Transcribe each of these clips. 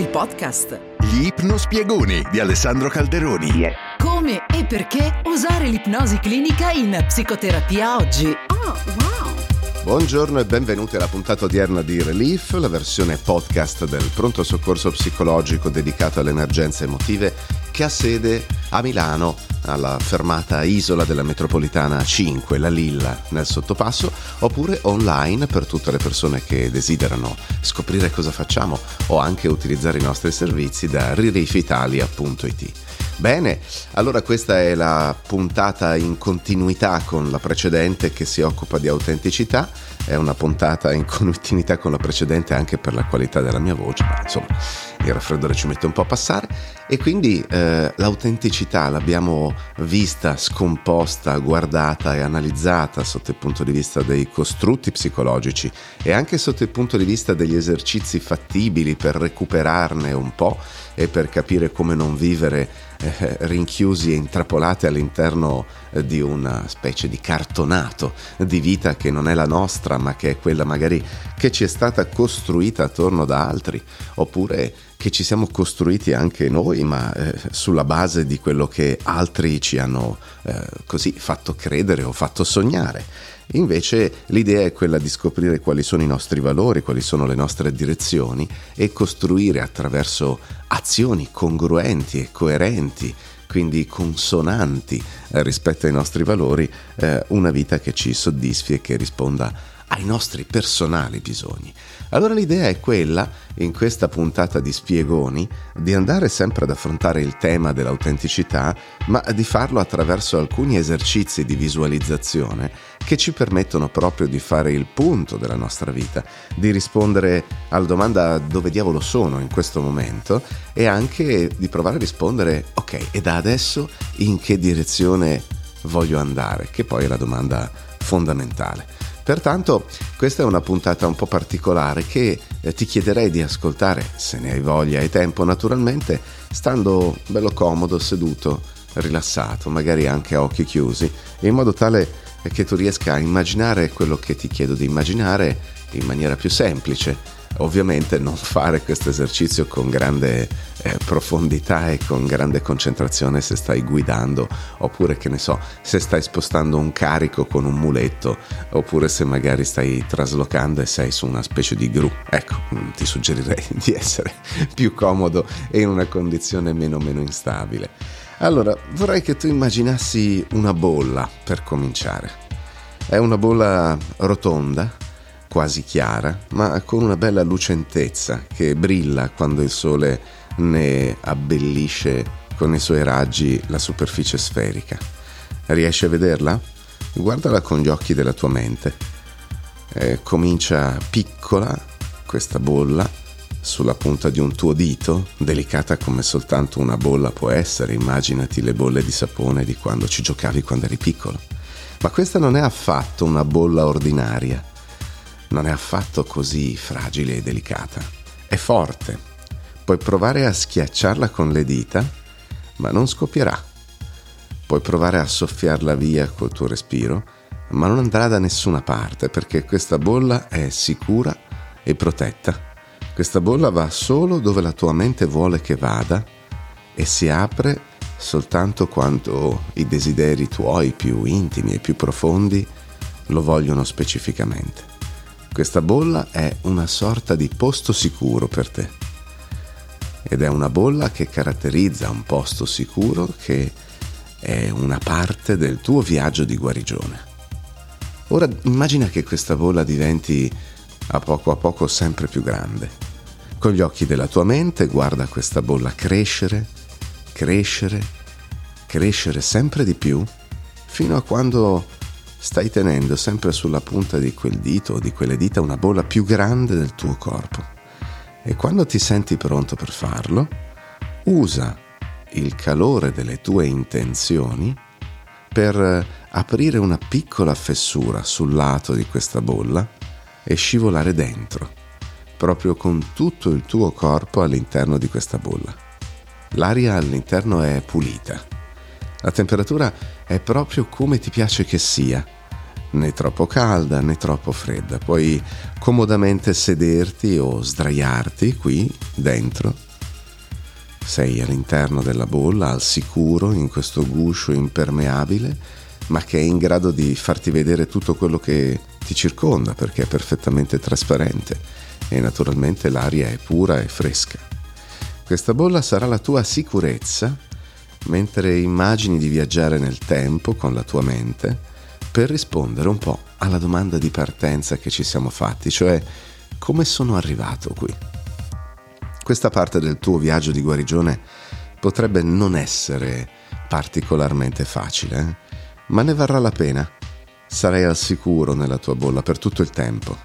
il podcast. Gli ipnospiegoni di Alessandro Calderoni. Yeah. Come e perché usare l'ipnosi clinica in psicoterapia oggi? Oh, wow! Buongiorno e benvenuti alla puntata odierna di Relief, la versione podcast del pronto soccorso psicologico dedicato alle emergenze emotive che ha sede a Milano alla fermata Isola della Metropolitana 5, la Lilla, nel sottopasso, oppure online per tutte le persone che desiderano scoprire cosa facciamo o anche utilizzare i nostri servizi da reliefitalia.it. Bene, allora questa è la puntata in continuità con la precedente che si occupa di autenticità, è una puntata in continuità con la precedente anche per la qualità della mia voce, ma insomma il raffreddore ci mette un po' a passare. E quindi eh, l'autenticità l'abbiamo vista scomposta, guardata e analizzata sotto il punto di vista dei costrutti psicologici e anche sotto il punto di vista degli esercizi fattibili per recuperarne un po' e per capire come non vivere eh, rinchiusi e intrappolati all'interno eh, di una specie di cartonato di vita che non è la nostra ma che è quella magari che ci è stata costruita attorno da altri oppure che ci siamo costruiti anche noi, ma eh, sulla base di quello che altri ci hanno eh, così fatto credere o fatto sognare. Invece l'idea è quella di scoprire quali sono i nostri valori, quali sono le nostre direzioni e costruire attraverso azioni congruenti e coerenti quindi consonanti eh, rispetto ai nostri valori, eh, una vita che ci soddisfi e che risponda ai nostri personali bisogni. Allora l'idea è quella, in questa puntata di spiegoni, di andare sempre ad affrontare il tema dell'autenticità, ma di farlo attraverso alcuni esercizi di visualizzazione che ci permettono proprio di fare il punto della nostra vita, di rispondere alla domanda dove diavolo sono in questo momento e anche di provare a rispondere ok, e da adesso in che direzione voglio andare, che poi è la domanda fondamentale. Pertanto questa è una puntata un po' particolare che eh, ti chiederei di ascoltare, se ne hai voglia e tempo naturalmente, stando bello comodo, seduto, rilassato, magari anche a occhi chiusi, in modo tale che tu riesca a immaginare quello che ti chiedo di immaginare in maniera più semplice Ovviamente non fare questo esercizio con grande eh, profondità e con grande concentrazione se stai guidando oppure che ne so, se stai spostando un carico con un muletto oppure se magari stai traslocando e sei su una specie di gru. Ecco, mm, ti suggerirei di essere più comodo e in una condizione meno meno instabile. Allora, vorrei che tu immaginassi una bolla per cominciare. È una bolla rotonda quasi chiara, ma con una bella lucentezza che brilla quando il sole ne abbellisce con i suoi raggi la superficie sferica. Riesci a vederla? Guardala con gli occhi della tua mente. Eh, comincia piccola questa bolla sulla punta di un tuo dito, delicata come soltanto una bolla può essere, immaginati le bolle di sapone di quando ci giocavi quando eri piccolo. Ma questa non è affatto una bolla ordinaria, non è affatto così fragile e delicata. È forte. Puoi provare a schiacciarla con le dita, ma non scoppierà. Puoi provare a soffiarla via col tuo respiro, ma non andrà da nessuna parte perché questa bolla è sicura e protetta. Questa bolla va solo dove la tua mente vuole che vada e si apre soltanto quando i desideri tuoi più intimi e più profondi lo vogliono specificamente. Questa bolla è una sorta di posto sicuro per te. Ed è una bolla che caratterizza un posto sicuro che è una parte del tuo viaggio di guarigione. Ora immagina che questa bolla diventi a poco a poco sempre più grande. Con gli occhi della tua mente guarda questa bolla crescere, crescere, crescere sempre di più, fino a quando stai tenendo sempre sulla punta di quel dito o di quelle dita una bolla più grande del tuo corpo. E quando ti senti pronto per farlo, usa il calore delle tue intenzioni per aprire una piccola fessura sul lato di questa bolla e scivolare dentro, proprio con tutto il tuo corpo all'interno di questa bolla. L'aria all'interno è pulita la temperatura è proprio come ti piace che sia, né troppo calda né troppo fredda. Puoi comodamente sederti o sdraiarti qui dentro sei all'interno della bolla, al sicuro, in questo guscio impermeabile, ma che è in grado di farti vedere tutto quello che ti circonda perché è perfettamente trasparente e naturalmente l'aria è pura e fresca. Questa bolla sarà la tua sicurezza mentre immagini di viaggiare nel tempo con la tua mente per rispondere un po' alla domanda di partenza che ci siamo fatti, cioè come sono arrivato qui. Questa parte del tuo viaggio di guarigione potrebbe non essere particolarmente facile, eh? ma ne varrà la pena. Sarai al sicuro nella tua bolla per tutto il tempo.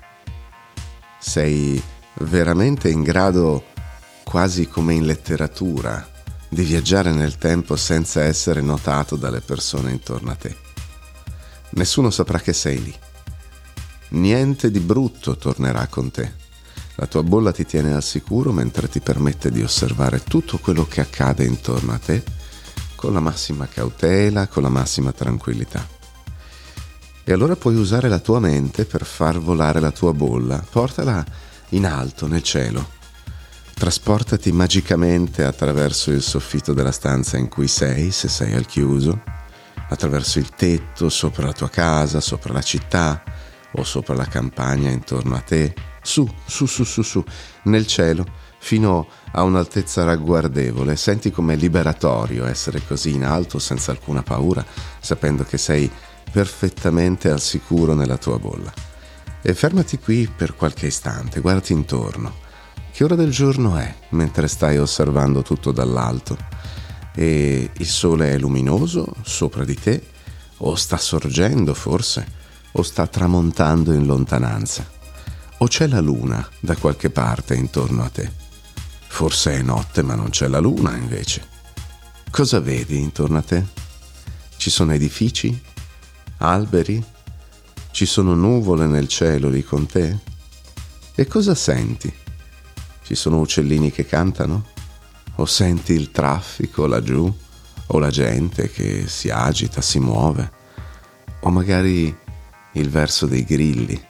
Sei veramente in grado, quasi come in letteratura, di viaggiare nel tempo senza essere notato dalle persone intorno a te. Nessuno saprà che sei lì. Niente di brutto tornerà con te. La tua bolla ti tiene al sicuro mentre ti permette di osservare tutto quello che accade intorno a te con la massima cautela, con la massima tranquillità. E allora puoi usare la tua mente per far volare la tua bolla, portala in alto nel cielo. Trasportati magicamente attraverso il soffitto della stanza in cui sei, se sei al chiuso, attraverso il tetto, sopra la tua casa, sopra la città o sopra la campagna intorno a te, su, su, su, su, su, nel cielo, fino a un'altezza ragguardevole. Senti com'è liberatorio essere così in alto senza alcuna paura, sapendo che sei perfettamente al sicuro nella tua bolla. E fermati qui per qualche istante, guardati intorno. Che ora del giorno è mentre stai osservando tutto dall'alto? E il sole è luminoso sopra di te? O sta sorgendo forse? O sta tramontando in lontananza? O c'è la luna da qualche parte intorno a te? Forse è notte ma non c'è la luna invece. Cosa vedi intorno a te? Ci sono edifici? Alberi? Ci sono nuvole nel cielo lì con te? E cosa senti? Ci sono uccellini che cantano? O senti il traffico laggiù? O la gente che si agita, si muove? O magari il verso dei grilli?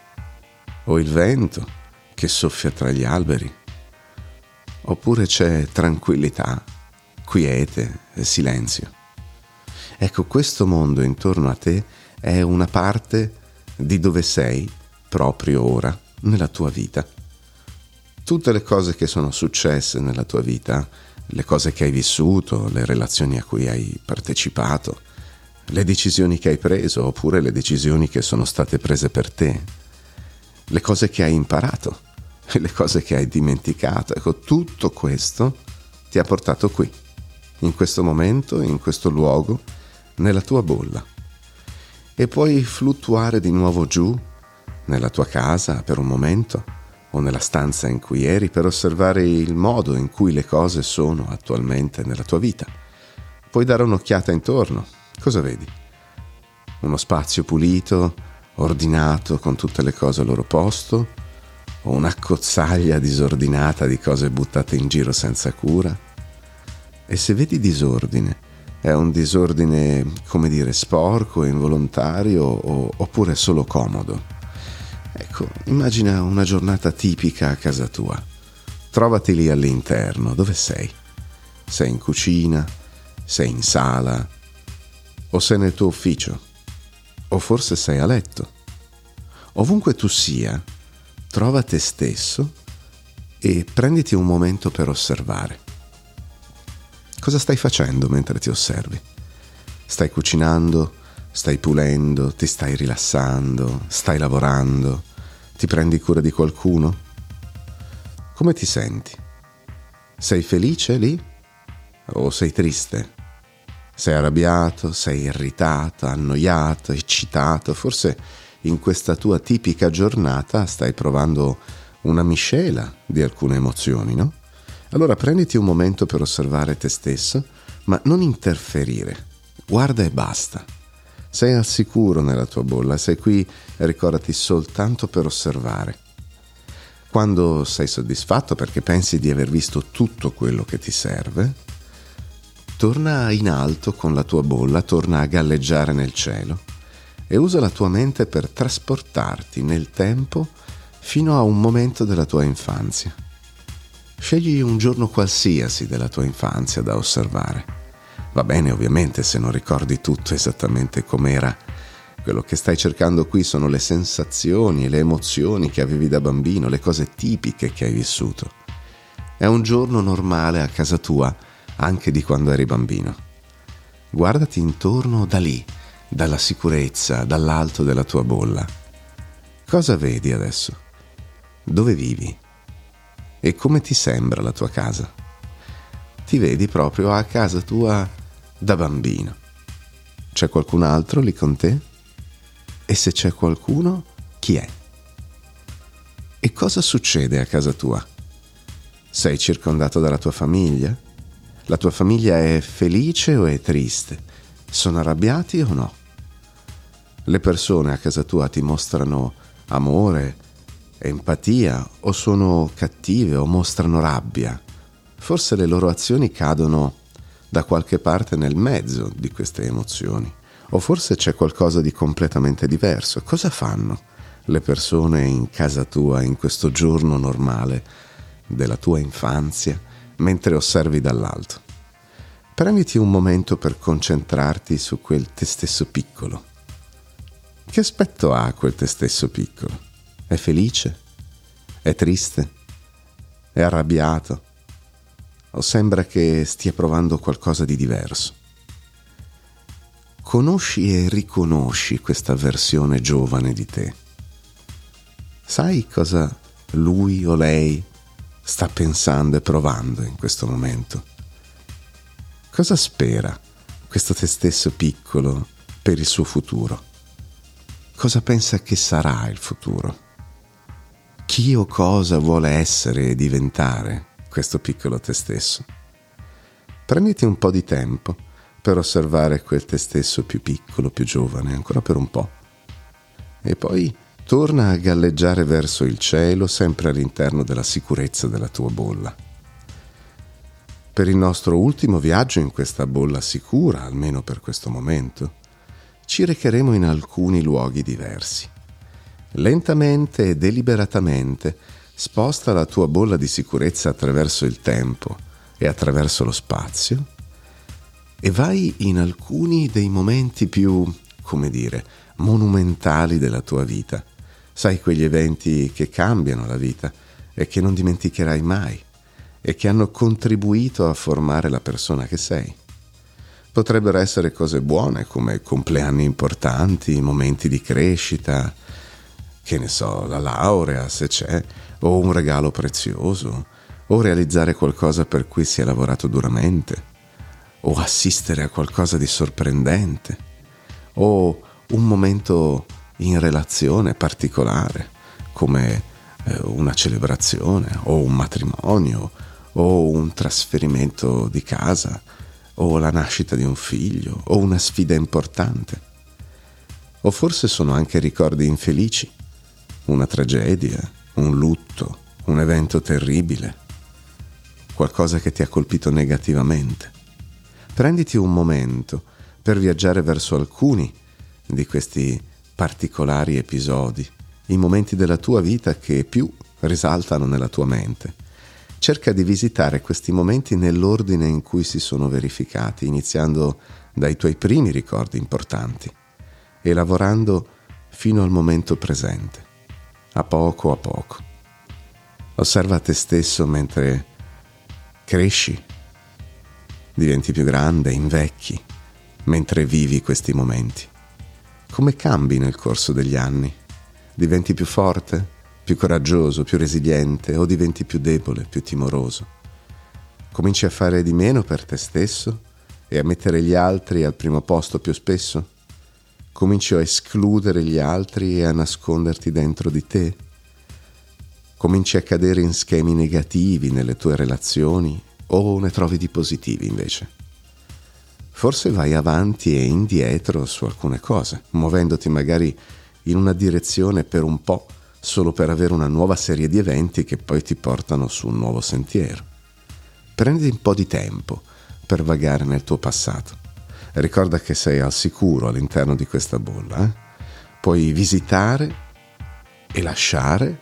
O il vento che soffia tra gli alberi? oppure c'è tranquillità, quiete e silenzio. Ecco, questo mondo intorno a te è una parte di dove sei proprio ora nella tua vita. Tutte le cose che sono successe nella tua vita, le cose che hai vissuto, le relazioni a cui hai partecipato, le decisioni che hai preso oppure le decisioni che sono state prese per te, le cose che hai imparato, le cose che hai dimenticato. Ecco, tutto questo ti ha portato qui, in questo momento, in questo luogo, nella tua bolla. E puoi fluttuare di nuovo giù, nella tua casa, per un momento, o nella stanza in cui eri, per osservare il modo in cui le cose sono attualmente nella tua vita. Puoi dare un'occhiata intorno. Cosa vedi? Uno spazio pulito, ordinato, con tutte le cose al loro posto, o un'accozzaglia disordinata di cose buttate in giro senza cura? E se vedi disordine, è un disordine, come dire, sporco, involontario o, oppure solo comodo? Ecco, immagina una giornata tipica a casa tua. Trovati lì all'interno, dove sei? Sei in cucina? Sei in sala? O sei nel tuo ufficio? O forse sei a letto? Ovunque tu sia, trova te stesso e prenditi un momento per osservare. Cosa stai facendo mentre ti osservi? Stai cucinando? Stai pulendo? Ti stai rilassando? Stai lavorando? Ti prendi cura di qualcuno? Come ti senti? Sei felice lì? O sei triste? Sei arrabbiato? Sei irritato? Annoiato? Eccitato? Forse in questa tua tipica giornata stai provando una miscela di alcune emozioni, no? Allora prenditi un momento per osservare te stesso, ma non interferire. Guarda e basta. Sei al sicuro nella tua bolla, sei qui, ricordati, soltanto per osservare. Quando sei soddisfatto perché pensi di aver visto tutto quello che ti serve, torna in alto con la tua bolla, torna a galleggiare nel cielo e usa la tua mente per trasportarti nel tempo fino a un momento della tua infanzia. Scegli un giorno qualsiasi della tua infanzia da osservare. Va bene ovviamente se non ricordi tutto esattamente com'era. Quello che stai cercando qui sono le sensazioni e le emozioni che avevi da bambino, le cose tipiche che hai vissuto. È un giorno normale a casa tua, anche di quando eri bambino. Guardati intorno da lì, dalla sicurezza, dall'alto della tua bolla. Cosa vedi adesso? Dove vivi? E come ti sembra la tua casa? Ti vedi proprio a casa tua da bambino. C'è qualcun altro lì con te? E se c'è qualcuno, chi è? E cosa succede a casa tua? Sei circondato dalla tua famiglia? La tua famiglia è felice o è triste? Sono arrabbiati o no? Le persone a casa tua ti mostrano amore, empatia o sono cattive o mostrano rabbia. Forse le loro azioni cadono da qualche parte nel mezzo di queste emozioni. O forse c'è qualcosa di completamente diverso. Cosa fanno le persone in casa tua in questo giorno normale della tua infanzia mentre osservi dall'alto? Prenditi un momento per concentrarti su quel te stesso piccolo. Che aspetto ha quel te stesso piccolo? È felice? È triste? È arrabbiato? O sembra che stia provando qualcosa di diverso? Conosci e riconosci questa versione giovane di te. Sai cosa lui o lei sta pensando e provando in questo momento? Cosa spera questo te stesso piccolo per il suo futuro? Cosa pensa che sarà il futuro? chi o cosa vuole essere e diventare questo piccolo te stesso. Prenditi un po' di tempo per osservare quel te stesso più piccolo, più giovane, ancora per un po'. E poi torna a galleggiare verso il cielo, sempre all'interno della sicurezza della tua bolla. Per il nostro ultimo viaggio in questa bolla sicura, almeno per questo momento, ci recheremo in alcuni luoghi diversi. Lentamente e deliberatamente sposta la tua bolla di sicurezza attraverso il tempo e attraverso lo spazio e vai in alcuni dei momenti più, come dire, monumentali della tua vita. Sai quegli eventi che cambiano la vita e che non dimenticherai mai e che hanno contribuito a formare la persona che sei. Potrebbero essere cose buone come compleanni importanti, momenti di crescita, che ne so, la laurea se c'è, o un regalo prezioso, o realizzare qualcosa per cui si è lavorato duramente, o assistere a qualcosa di sorprendente, o un momento in relazione particolare, come eh, una celebrazione, o un matrimonio, o un trasferimento di casa, o la nascita di un figlio, o una sfida importante. O forse sono anche ricordi infelici una tragedia, un lutto, un evento terribile, qualcosa che ti ha colpito negativamente. Prenditi un momento per viaggiare verso alcuni di questi particolari episodi, i momenti della tua vita che più risaltano nella tua mente. Cerca di visitare questi momenti nell'ordine in cui si sono verificati, iniziando dai tuoi primi ricordi importanti e lavorando fino al momento presente a poco a poco. Osserva te stesso mentre cresci, diventi più grande, invecchi, mentre vivi questi momenti. Come cambi nel corso degli anni? Diventi più forte, più coraggioso, più resiliente o diventi più debole, più timoroso? Cominci a fare di meno per te stesso e a mettere gli altri al primo posto più spesso? Cominci a escludere gli altri e a nasconderti dentro di te. Cominci a cadere in schemi negativi nelle tue relazioni o ne trovi di positivi invece. Forse vai avanti e indietro su alcune cose, muovendoti magari in una direzione per un po', solo per avere una nuova serie di eventi che poi ti portano su un nuovo sentiero. Prendi un po' di tempo per vagare nel tuo passato ricorda che sei al sicuro all'interno di questa bolla. Eh? Puoi visitare e lasciare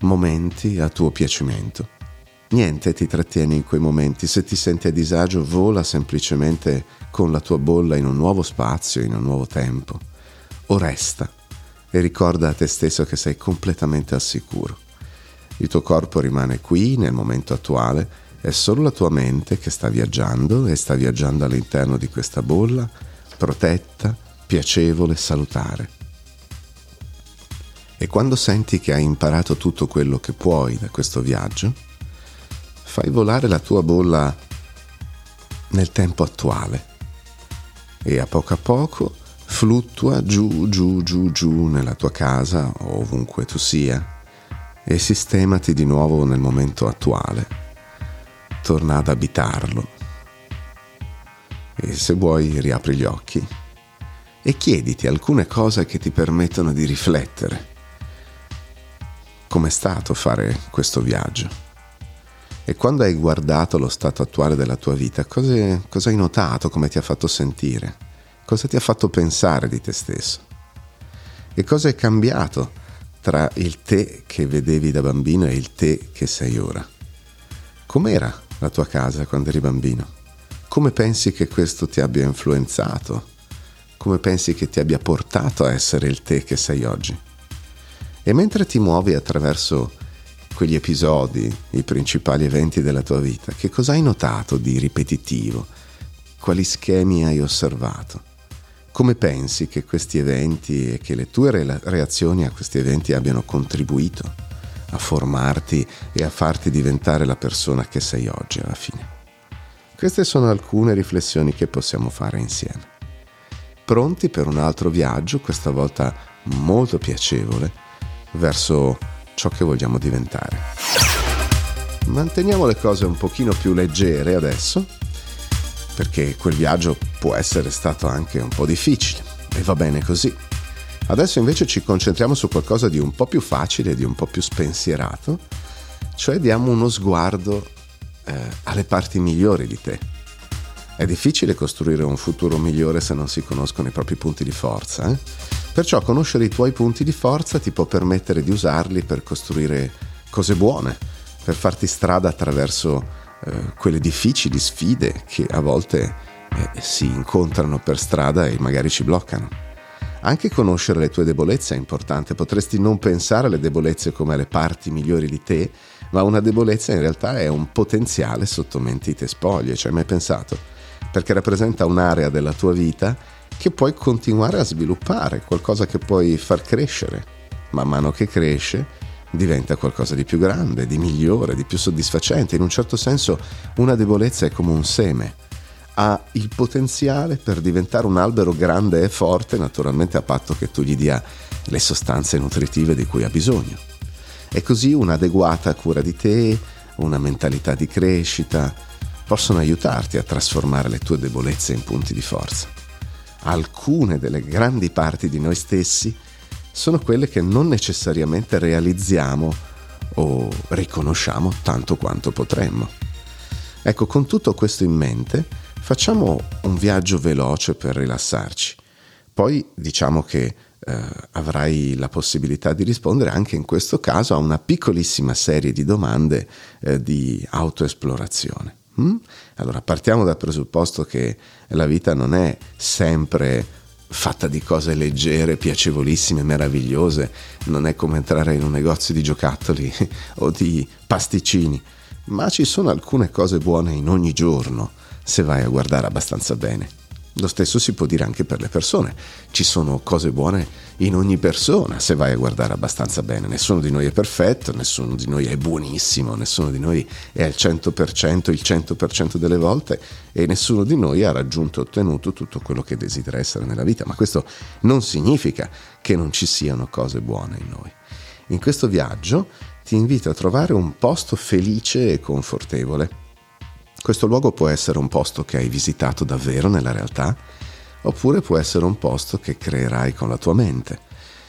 momenti a tuo piacimento. Niente ti trattiene in quei momenti, se ti senti a disagio vola semplicemente con la tua bolla in un nuovo spazio, in un nuovo tempo, o resta e ricorda a te stesso che sei completamente al sicuro. Il tuo corpo rimane qui nel momento attuale, è solo la tua mente che sta viaggiando e sta viaggiando all'interno di questa bolla, protetta, piacevole, salutare. E quando senti che hai imparato tutto quello che puoi da questo viaggio, fai volare la tua bolla nel tempo attuale e a poco a poco fluttua giù, giù, giù, giù nella tua casa o ovunque tu sia e sistemati di nuovo nel momento attuale. Torna ad abitarlo e se vuoi riapri gli occhi e chiediti alcune cose che ti permettono di riflettere. Com'è stato fare questo viaggio? E quando hai guardato lo stato attuale della tua vita, cosa, cosa hai notato, come ti ha fatto sentire? Cosa ti ha fatto pensare di te stesso? E cosa è cambiato tra il te che vedevi da bambino e il te che sei ora? Com'era la tua casa quando eri bambino? Come pensi che questo ti abbia influenzato? Come pensi che ti abbia portato a essere il te che sei oggi? E mentre ti muovi attraverso quegli episodi, i principali eventi della tua vita, che cosa hai notato di ripetitivo? Quali schemi hai osservato? Come pensi che questi eventi e che le tue reazioni a questi eventi abbiano contribuito a formarti e a farti diventare la persona che sei oggi alla fine? Queste sono alcune riflessioni che possiamo fare insieme. Pronti per un altro viaggio, questa volta molto piacevole, verso ciò che vogliamo diventare. Manteniamo le cose un pochino più leggere adesso, perché quel viaggio può essere stato anche un po' difficile e va bene così. Adesso invece ci concentriamo su qualcosa di un po' più facile, di un po' più spensierato, cioè diamo uno sguardo eh, alle parti migliori di te. È difficile costruire un futuro migliore se non si conoscono i propri punti di forza. Eh? Perciò conoscere i tuoi punti di forza ti può permettere di usarli per costruire cose buone, per farti strada attraverso eh, quelle difficili sfide che a volte eh, si incontrano per strada e magari ci bloccano. Anche conoscere le tue debolezze è importante, potresti non pensare alle debolezze come alle parti migliori di te, ma una debolezza in realtà è un potenziale sotto mentite spoglie, ci hai mai pensato? Perché rappresenta un'area della tua vita che puoi continuare a sviluppare, qualcosa che puoi far crescere. Man mano che cresce diventa qualcosa di più grande, di migliore, di più soddisfacente. In un certo senso una debolezza è come un seme. Ha il potenziale per diventare un albero grande e forte, naturalmente a patto che tu gli dia le sostanze nutritive di cui ha bisogno. E così un'adeguata cura di te, una mentalità di crescita, possono aiutarti a trasformare le tue debolezze in punti di forza alcune delle grandi parti di noi stessi sono quelle che non necessariamente realizziamo o riconosciamo tanto quanto potremmo. Ecco, con tutto questo in mente, facciamo un viaggio veloce per rilassarci. Poi diciamo che eh, avrai la possibilità di rispondere anche in questo caso a una piccolissima serie di domande eh, di autoesplorazione. Mm? Allora partiamo dal presupposto che la vita non è sempre fatta di cose leggere, piacevolissime, meravigliose, non è come entrare in un negozio di giocattoli o di pasticcini, ma ci sono alcune cose buone in ogni giorno se vai a guardare abbastanza bene. Lo stesso si può dire anche per le persone. Ci sono cose buone in ogni persona, se vai a guardare abbastanza bene. Nessuno di noi è perfetto, nessuno di noi è buonissimo, nessuno di noi è al 100%, il 100% delle volte e nessuno di noi ha raggiunto e ottenuto tutto quello che desidera essere nella vita. Ma questo non significa che non ci siano cose buone in noi. In questo viaggio ti invito a trovare un posto felice e confortevole questo luogo può essere un posto che hai visitato davvero nella realtà, oppure può essere un posto che creerai con la tua mente.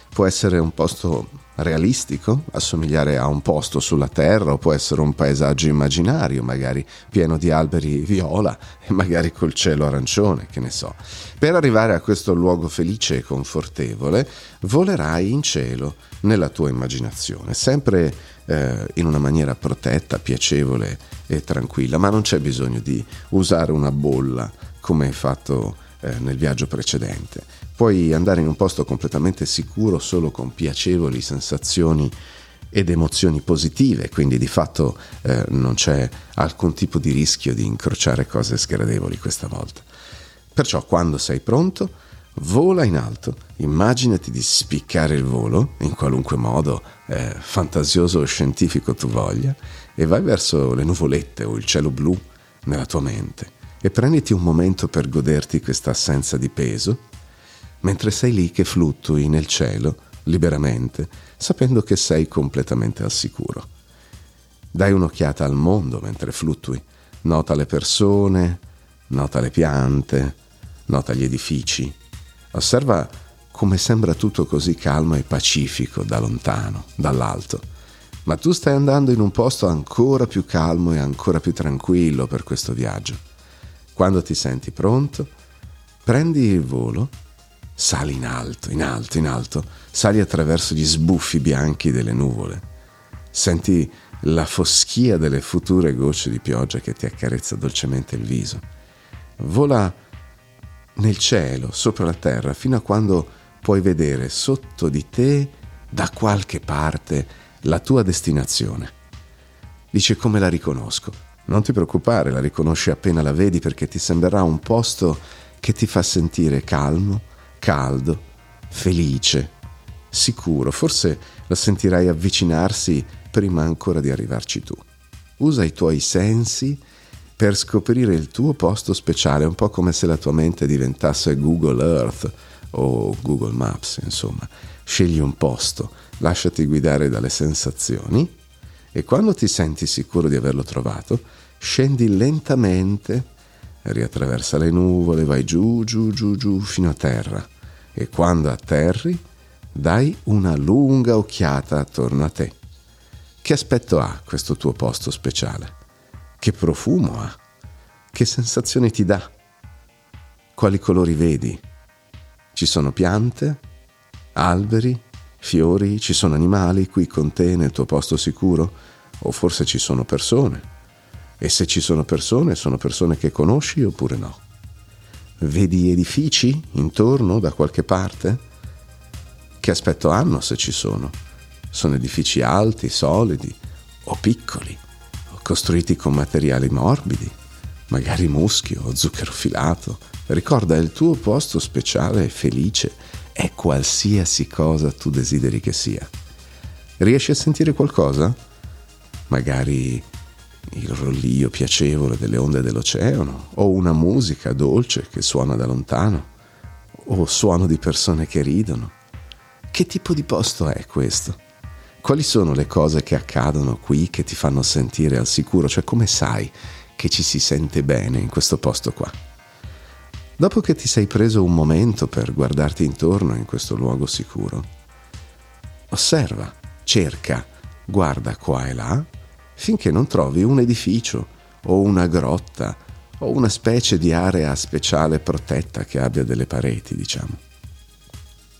Può essere un posto realistico, assomigliare a un posto sulla Terra o può essere un paesaggio immaginario, magari pieno di alberi viola e magari col cielo arancione, che ne so. Per arrivare a questo luogo felice e confortevole, volerai in cielo nella tua immaginazione, sempre eh, in una maniera protetta, piacevole e tranquilla, ma non c'è bisogno di usare una bolla come hai fatto eh, nel viaggio precedente. Puoi andare in un posto completamente sicuro solo con piacevoli sensazioni ed emozioni positive, quindi di fatto eh, non c'è alcun tipo di rischio di incrociare cose sgradevoli questa volta. Perciò quando sei pronto, vola in alto, immaginati di spiccare il volo, in qualunque modo eh, fantasioso o scientifico tu voglia, e vai verso le nuvolette o il cielo blu nella tua mente e prenditi un momento per goderti questa assenza di peso, mentre sei lì che fluttui nel cielo liberamente, sapendo che sei completamente al sicuro. Dai un'occhiata al mondo mentre fluttui, nota le persone, nota le piante, nota gli edifici, osserva come sembra tutto così calmo e pacifico da lontano, dall'alto. Ma tu stai andando in un posto ancora più calmo e ancora più tranquillo per questo viaggio. Quando ti senti pronto, prendi il volo, sali in alto, in alto, in alto, sali attraverso gli sbuffi bianchi delle nuvole. Senti la foschia delle future gocce di pioggia che ti accarezza dolcemente il viso. Vola nel cielo, sopra la terra, fino a quando puoi vedere sotto di te, da qualche parte, la tua destinazione. Dice come la riconosco. Non ti preoccupare, la riconosci appena la vedi perché ti sembrerà un posto che ti fa sentire calmo, caldo, felice, sicuro. Forse la sentirai avvicinarsi prima ancora di arrivarci tu. Usa i tuoi sensi per scoprire il tuo posto speciale, un po' come se la tua mente diventasse Google Earth o Google Maps, insomma. Scegli un posto, lasciati guidare dalle sensazioni e quando ti senti sicuro di averlo trovato, scendi lentamente, riattraversa le nuvole, vai giù, giù, giù, giù fino a terra e quando atterri dai una lunga occhiata attorno a te. Che aspetto ha questo tuo posto speciale? Che profumo ha? Che sensazioni ti dà? Quali colori vedi? Ci sono piante? Alberi? Fiori? Ci sono animali qui con te nel tuo posto sicuro? o forse ci sono persone. E se ci sono persone, sono persone che conosci oppure no? Vedi edifici intorno da qualche parte? Che aspetto hanno se ci sono? Sono edifici alti, solidi o piccoli, o costruiti con materiali morbidi, magari muschio o zucchero filato. Ricorda, il tuo posto speciale e felice è qualsiasi cosa tu desideri che sia. Riesci a sentire qualcosa? magari il rollio piacevole delle onde dell'oceano, o una musica dolce che suona da lontano, o suono di persone che ridono. Che tipo di posto è questo? Quali sono le cose che accadono qui che ti fanno sentire al sicuro? Cioè come sai che ci si sente bene in questo posto qua? Dopo che ti sei preso un momento per guardarti intorno in questo luogo sicuro, osserva, cerca, guarda qua e là finché non trovi un edificio o una grotta o una specie di area speciale protetta che abbia delle pareti, diciamo.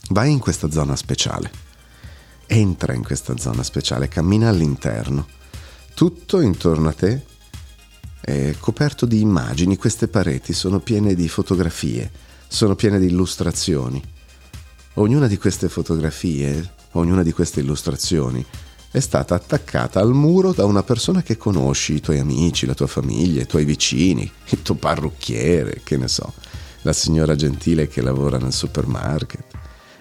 Vai in questa zona speciale, entra in questa zona speciale, cammina all'interno. Tutto intorno a te è coperto di immagini, queste pareti sono piene di fotografie, sono piene di illustrazioni. Ognuna di queste fotografie, ognuna di queste illustrazioni è stata attaccata al muro da una persona che conosci, i tuoi amici, la tua famiglia, i tuoi vicini, il tuo parrucchiere, che ne so, la signora gentile che lavora nel supermarket.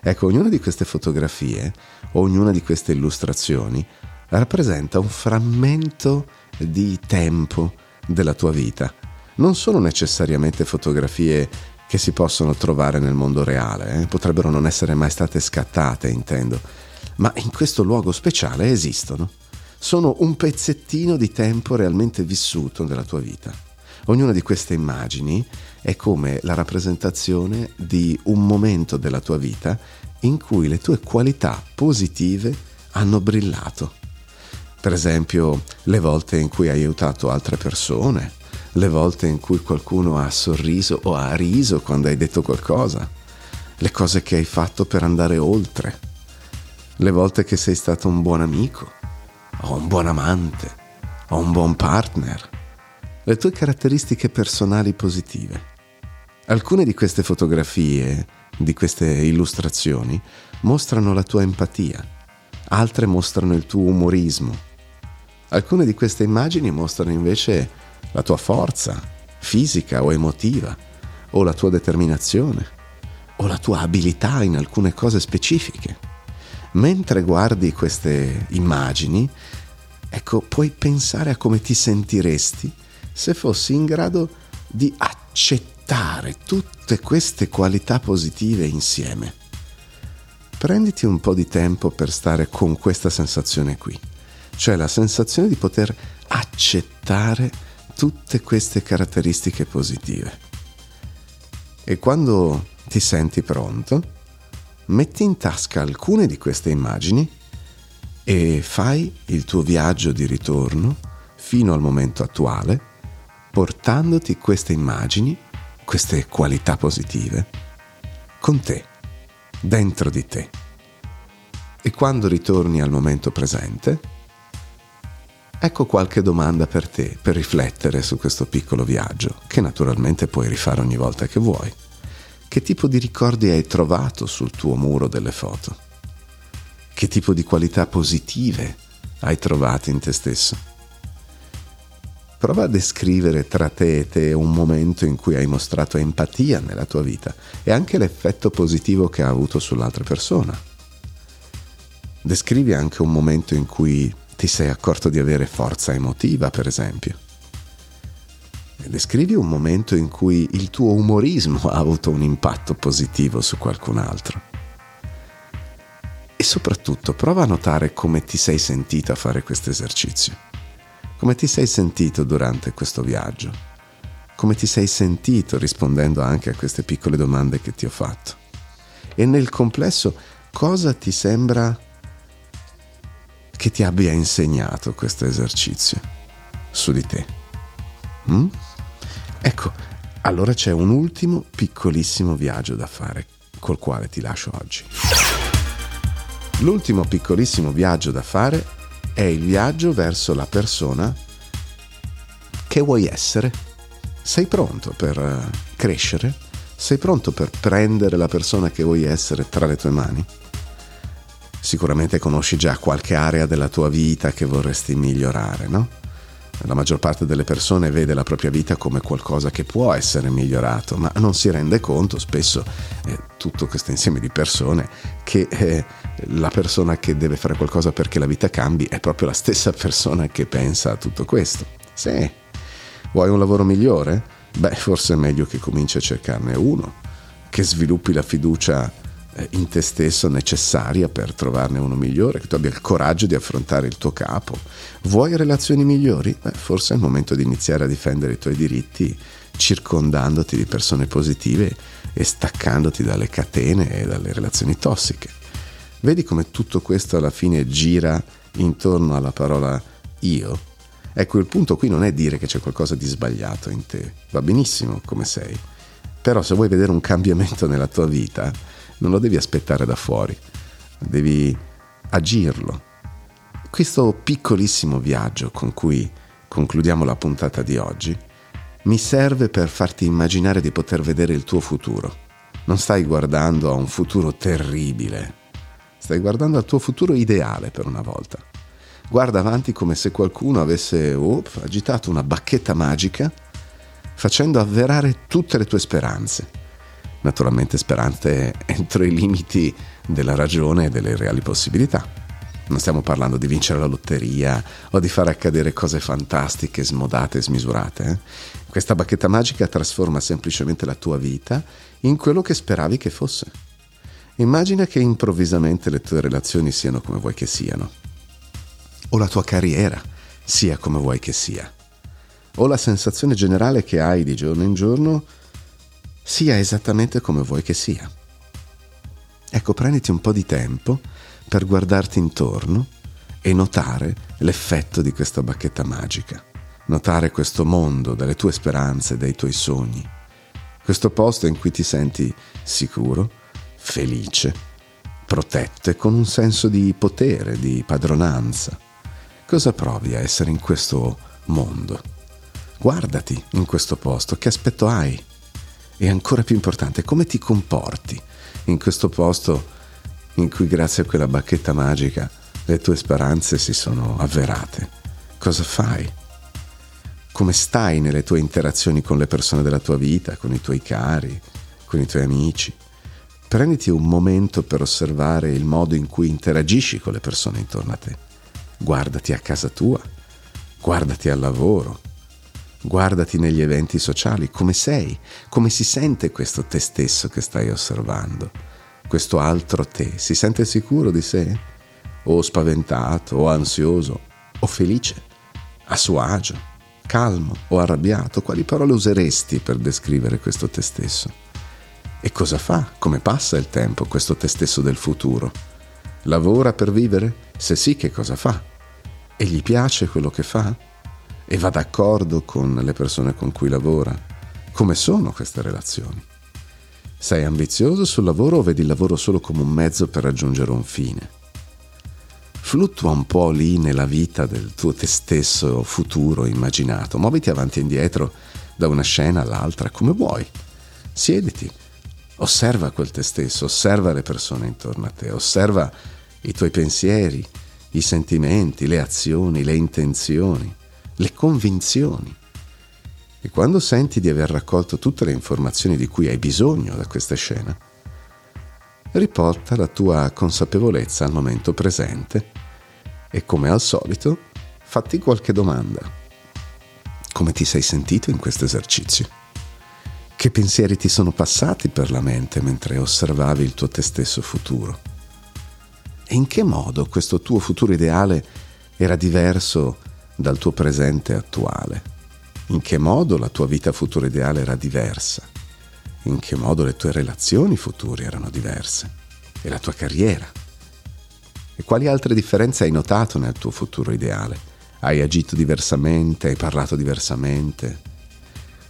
Ecco, ognuna di queste fotografie, ognuna di queste illustrazioni, rappresenta un frammento di tempo della tua vita. Non sono necessariamente fotografie che si possono trovare nel mondo reale, eh? potrebbero non essere mai state scattate, intendo ma in questo luogo speciale esistono. Sono un pezzettino di tempo realmente vissuto nella tua vita. Ognuna di queste immagini è come la rappresentazione di un momento della tua vita in cui le tue qualità positive hanno brillato. Per esempio, le volte in cui hai aiutato altre persone, le volte in cui qualcuno ha sorriso o ha riso quando hai detto qualcosa, le cose che hai fatto per andare oltre, le volte che sei stato un buon amico, o un buon amante, o un buon partner, le tue caratteristiche personali positive. Alcune di queste fotografie, di queste illustrazioni, mostrano la tua empatia, altre mostrano il tuo umorismo. Alcune di queste immagini mostrano invece la tua forza fisica o emotiva, o la tua determinazione, o la tua abilità in alcune cose specifiche. Mentre guardi queste immagini, ecco, puoi pensare a come ti sentiresti se fossi in grado di accettare tutte queste qualità positive insieme. Prenditi un po' di tempo per stare con questa sensazione qui, cioè la sensazione di poter accettare tutte queste caratteristiche positive. E quando ti senti pronto, metti in tasca alcune di queste immagini e fai il tuo viaggio di ritorno fino al momento attuale, portandoti queste immagini queste qualità positive con te, dentro di te. E quando ritorni al momento presente, ecco qualche domanda per te, per riflettere su questo piccolo viaggio, che naturalmente puoi rifare ogni volta che vuoi. Che tipo di ricordi hai trovato sul tuo muro delle foto? Che tipo di qualità positive hai trovato in te stesso? Prova a descrivere tra te e te un momento in cui hai mostrato empatia nella tua vita e anche l'effetto positivo che ha avuto sull'altra persona. Descrivi anche un momento in cui ti sei accorto di avere forza emotiva, per esempio. Descrivi un momento in cui il tuo umorismo ha avuto un impatto positivo su qualcun altro. E soprattutto prova a notare come ti sei sentita a fare questo esercizio. Come ti sei sentito durante questo viaggio? Come ti sei sentito rispondendo anche a queste piccole domande che ti ho fatto? E nel complesso, cosa ti sembra che ti abbia insegnato questo esercizio su di te? Mm? Ecco, allora c'è un ultimo piccolissimo viaggio da fare, col quale ti lascio oggi. L'ultimo piccolissimo viaggio da fare è il viaggio verso la persona che vuoi essere. Sei pronto per eh, crescere? Sei pronto per prendere la persona che vuoi essere tra le tue mani? Sicuramente conosci già qualche area della tua vita che vorresti migliorare, no? La maggior parte delle persone vede la propria vita come qualcosa che può essere migliorato, ma non si rende conto spesso eh, tutto questo insieme di persone che eh, la persona che deve fare qualcosa perché la vita cambi è proprio la stessa persona che pensa a tutto questo. Sì, vuoi un lavoro migliore? Beh, forse è meglio che cominci a cercarne uno, che sviluppi la fiducia in te stesso necessaria per trovarne uno migliore, che tu abbia il coraggio di affrontare il tuo capo. Vuoi relazioni migliori? Beh, forse è il momento di iniziare a difendere i tuoi diritti circondandoti di persone positive e staccandoti dalle catene e dalle relazioni tossiche. Vedi come tutto questo alla fine gira intorno alla parola io? Ecco, il punto qui non è dire che c'è qualcosa di sbagliato in te, va benissimo come sei, però se vuoi vedere un cambiamento nella tua vita, non lo devi aspettare da fuori, devi agirlo. Questo piccolissimo viaggio con cui concludiamo la puntata di oggi mi serve per farti immaginare di poter vedere il tuo futuro. Non stai guardando a un futuro terribile, Stai guardando al tuo futuro ideale per una volta. Guarda avanti come se qualcuno avesse op, agitato una bacchetta magica facendo avverare tutte le tue speranze. Naturalmente speranze entro i limiti della ragione e delle reali possibilità. Non stiamo parlando di vincere la lotteria o di fare accadere cose fantastiche, smodate e smisurate. Eh? Questa bacchetta magica trasforma semplicemente la tua vita in quello che speravi che fosse. Immagina che improvvisamente le tue relazioni siano come vuoi che siano, o la tua carriera sia come vuoi che sia, o la sensazione generale che hai di giorno in giorno sia esattamente come vuoi che sia. Ecco, prenditi un po' di tempo per guardarti intorno e notare l'effetto di questa bacchetta magica, notare questo mondo delle tue speranze, dei tuoi sogni, questo posto in cui ti senti sicuro, felice, protetto e con un senso di potere, di padronanza. Cosa provi a essere in questo mondo? Guardati in questo posto, che aspetto hai? E ancora più importante, come ti comporti in questo posto in cui grazie a quella bacchetta magica le tue speranze si sono avverate? Cosa fai? Come stai nelle tue interazioni con le persone della tua vita, con i tuoi cari, con i tuoi amici? Prenditi un momento per osservare il modo in cui interagisci con le persone intorno a te. Guardati a casa tua, guardati al lavoro, guardati negli eventi sociali, come sei, come si sente questo te stesso che stai osservando, questo altro te, si sente sicuro di sé? O spaventato, o ansioso, o felice, a suo agio, calmo o arrabbiato? Quali parole useresti per descrivere questo te stesso? E cosa fa? Come passa il tempo questo te stesso del futuro? Lavora per vivere? Se sì, che cosa fa? E gli piace quello che fa? E va d'accordo con le persone con cui lavora? Come sono queste relazioni? Sei ambizioso sul lavoro o vedi il lavoro solo come un mezzo per raggiungere un fine? Fluttua un po' lì nella vita del tuo te stesso futuro immaginato, muoviti avanti e indietro da una scena all'altra come vuoi. Siediti, Osserva quel te stesso, osserva le persone intorno a te, osserva i tuoi pensieri, i sentimenti, le azioni, le intenzioni, le convinzioni. E quando senti di aver raccolto tutte le informazioni di cui hai bisogno da questa scena, riporta la tua consapevolezza al momento presente e come al solito fatti qualche domanda. Come ti sei sentito in questo esercizio? Che pensieri ti sono passati per la mente mentre osservavi il tuo te stesso futuro? E in che modo questo tuo futuro ideale era diverso dal tuo presente attuale? In che modo la tua vita futura ideale era diversa? In che modo le tue relazioni future erano diverse? E la tua carriera? E quali altre differenze hai notato nel tuo futuro ideale? Hai agito diversamente? Hai parlato diversamente?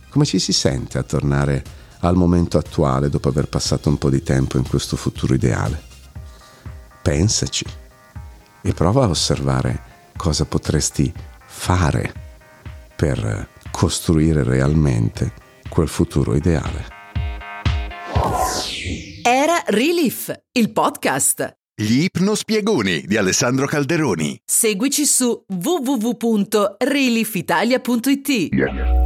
Come ci si sente a tornare al momento attuale dopo aver passato un po' di tempo in questo futuro ideale? Pensaci e prova a osservare cosa potresti fare per costruire realmente quel futuro ideale. Era Relief, il podcast. Gli ipnospiegoni di Alessandro Calderoni. Seguici su www.reliefitalia.it. Yeah.